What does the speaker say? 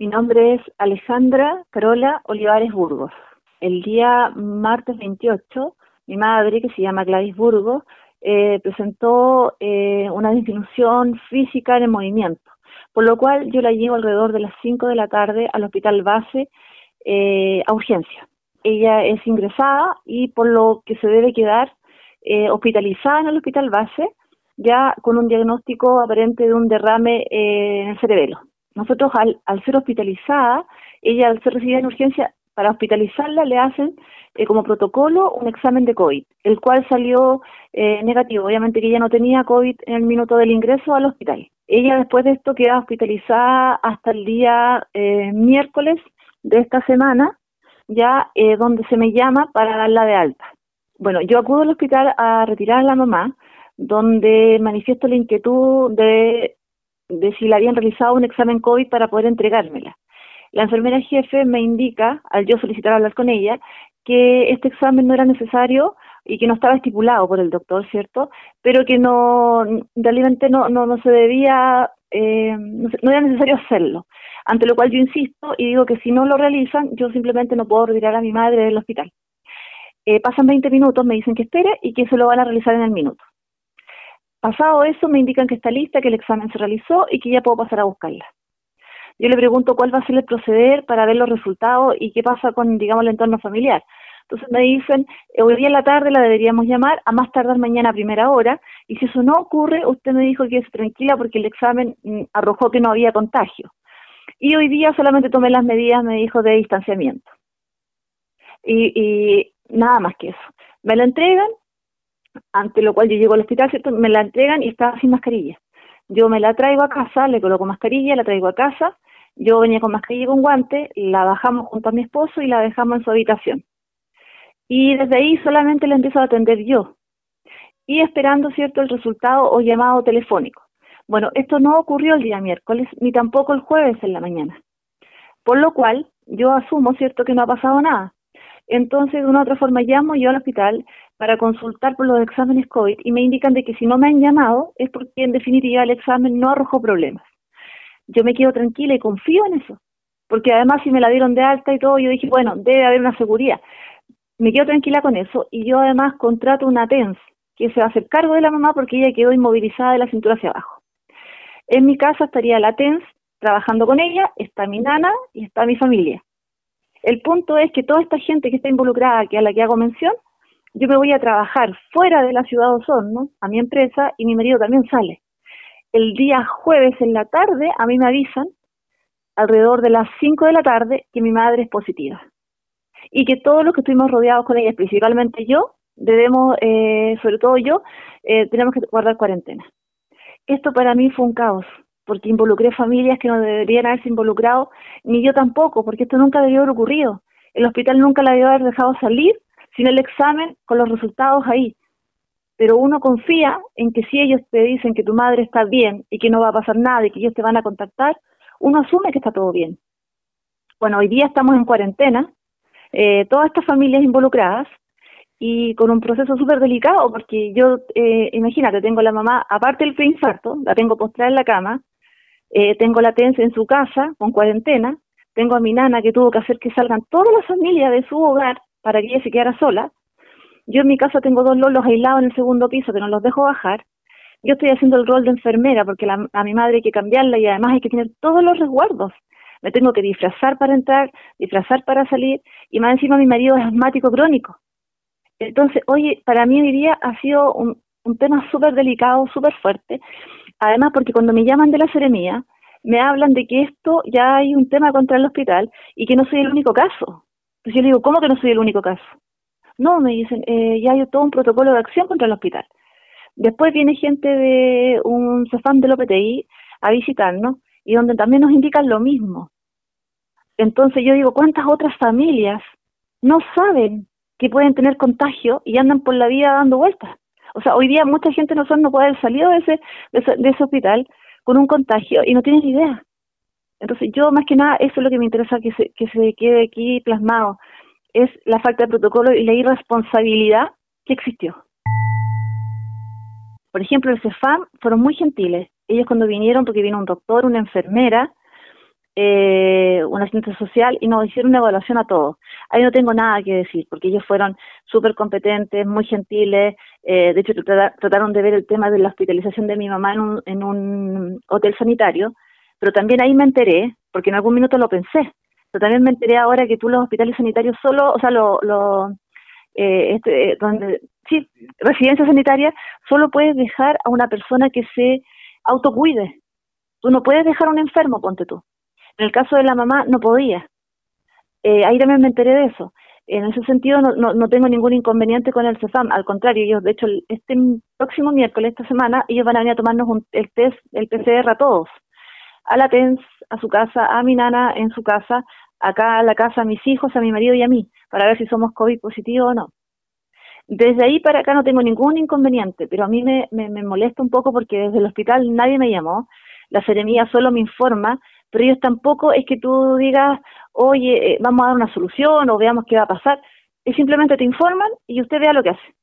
Mi nombre es Alejandra Carola Olivares Burgos. El día martes 28, mi madre, que se llama Gladys Burgos, eh, presentó eh, una disminución física en el movimiento, por lo cual yo la llevo alrededor de las 5 de la tarde al hospital base eh, a urgencia. Ella es ingresada y por lo que se debe quedar hospitalizada en el hospital base, ya con un diagnóstico aparente de un derrame en el cerebelo. Nosotros al, ser hospitalizada, ella al ser recibida en urgencia, para hospitalizarla le hacen eh, como protocolo un examen de COVID, el cual salió eh, negativo. Obviamente que ella no tenía COVID en el minuto del ingreso al hospital. Ella después de esto queda hospitalizada hasta el día eh, miércoles de esta semana, ya donde se me llama para darla de alta. Bueno, yo acudo al hospital a retirar a la mamá, donde manifiesto la inquietud de de si le habían realizado un examen COVID para poder entregármela. La enfermera jefe me indica, al yo solicitar hablar con ella, que este examen no era necesario y que no estaba estipulado por el doctor, ¿cierto? Pero que no, realmente no, no, no se debía, eh, no, era necesario hacerlo. Ante lo cual yo insisto y digo que si no lo realizan, yo simplemente no puedo retirar a mi madre del hospital. Eh, pasan 20 minutos, me dicen que espere y que se lo van a realizar en el minuto. Pasado eso, me indican que está lista, que el examen se realizó y que ya puedo pasar a buscarla. Yo le pregunto cuál va a ser el proceder para ver los resultados y qué pasa con, digamos, el entorno familiar. Entonces me dicen, eh, hoy día en la tarde la deberíamos llamar, a más tardar mañana a primera hora, y si eso no ocurre, usted me dijo que es tranquila porque el examen mm, arrojó que no había contagio. Y hoy día solamente tomé las medidas, me dijo, de distanciamiento. Y, y nada más que eso. Me lo entregan, ante lo cual yo llego al hospital. Me la entregan y estaba sin mascarilla. Yo me la traigo a casa, le coloco mascarilla, la traigo a casa, yo venía con mascarilla y con guante, la bajamos junto a mi esposo y la dejamos en su habitación. Y desde ahí solamente la empiezo a atender yo. Y esperando, ¿cierto?, el resultado o llamado telefónico. Bueno, esto no ocurrió el día miércoles, ni tampoco el jueves en la mañana. Por lo cual, yo asumo, ¿cierto?, que no ha pasado nada. Entonces, de una u otra forma, llamo yo al hospital para consultar por los exámenes COVID y me indican de que si no me han llamado es porque en definitiva el examen no arrojó problemas. Yo me quedo tranquila y confío en eso, porque además si me la dieron de alta y todo, yo dije, bueno, debe haber una seguridad. Me quedo tranquila con eso y yo además contrato una TENS que se va a hacer cargo de la mamá porque ella quedó inmovilizada de la cintura hacia abajo. En mi casa estaría la TENS trabajando con ella, está mi nana y está mi familia. El punto es que toda esta gente que está involucrada, que a la que hago mención, yo me voy a trabajar fuera de la ciudad de Osorno, a mi empresa, y mi marido también sale. El día jueves en la tarde, a mí me avisan, alrededor de las 5 de la tarde, que mi madre es positiva. Y que todos los que estuvimos rodeados con ella, principalmente yo, debemos, eh, sobre todo yo, eh, tenemos que guardar cuarentena. Esto para mí fue un caos, porque involucré familias que no deberían haberse involucrado, ni yo tampoco, porque esto nunca debió haber ocurrido. El hospital nunca la debió haber dejado salir sin el examen, con los resultados ahí. Pero uno confía en que si ellos te dicen que tu madre está bien y que no va a pasar nada y que ellos te van a contactar, uno asume que está todo bien. Bueno, hoy día estamos en cuarentena, eh, todas estas familias involucradas y con un proceso súper delicado porque yo, eh, imagínate, tengo la mamá, aparte del preinfarto, la tengo postrada en la cama, eh, tengo la TENS en su casa con cuarentena, tengo a mi nana que tuvo que hacer que salgan todas las familias de su hogar para que ella se quedara sola. Yo en mi casa tengo dos lolos aislados en el segundo piso que no los dejo bajar. Yo estoy haciendo el rol de enfermera porque a mi madre hay que cambiarla y además hay que tener todos los resguardos. Me tengo que disfrazar para entrar, disfrazar para salir y más encima mi marido es asmático crónico. Entonces, oye, para mí hoy día ha sido un, un tema súper delicado, súper fuerte. Además, porque cuando me llaman de la seremía, me hablan de que esto ya hay un tema contra el hospital y que no soy el único caso. Entonces yo le digo, ¿cómo que no soy el único caso? No, me dicen, eh, ya hay todo un protocolo de acción contra el hospital. Después viene gente de un CEFAM del OPTI a visitarnos y donde también nos indican lo mismo. Entonces yo digo, ¿cuántas otras familias no saben que pueden tener contagio y andan por la vida dando vueltas? O sea, hoy día mucha gente no, son, no puede haber salido de ese, de ese, hospital con un contagio y no tienen idea. Entonces yo más que nada, eso es lo que me interesa que se, que se quede aquí plasmado, es la falta de protocolo y la irresponsabilidad que existió. Por ejemplo, el CEFAM fueron muy gentiles. Ellos cuando vinieron, porque vino un doctor, una enfermera, eh, un asistente social y nos hicieron una evaluación a todos. Ahí no tengo nada que decir, porque ellos fueron súper competentes, muy gentiles, eh, de hecho trataron de ver el tema de la hospitalización de mi mamá en un, en un hotel sanitario, pero también ahí me enteré, porque en algún minuto lo pensé, pero también me enteré ahora que tú los hospitales sanitarios solo, o sea, lo, lo eh, este, donde, sí, residencia sanitaria, solo puedes dejar a una persona que se autocuide. Tú no puedes dejar a un enfermo, ponte tú. En el caso de la mamá no podía. Eh, ahí también me enteré de eso. En ese sentido no, no, tengo ningún inconveniente con el CEFAM, al contrario, ellos de hecho este próximo miércoles, esta semana, ellos van a venir a tomarnos un, el test, el PCR a todos, a la TENS, a su casa, a mi nana en su casa, acá a la casa a mis hijos, a mi marido y a mí, para ver si somos COVID positivo o no. Desde ahí para acá no tengo ningún inconveniente, pero a mí me, me, me molesta un poco porque desde el hospital nadie me llamó, la seremía solo me informa pero ellos tampoco es que tú digas, oye, eh, vamos a dar una solución o veamos qué va a pasar. Es simplemente te informan y usted vea lo que hace.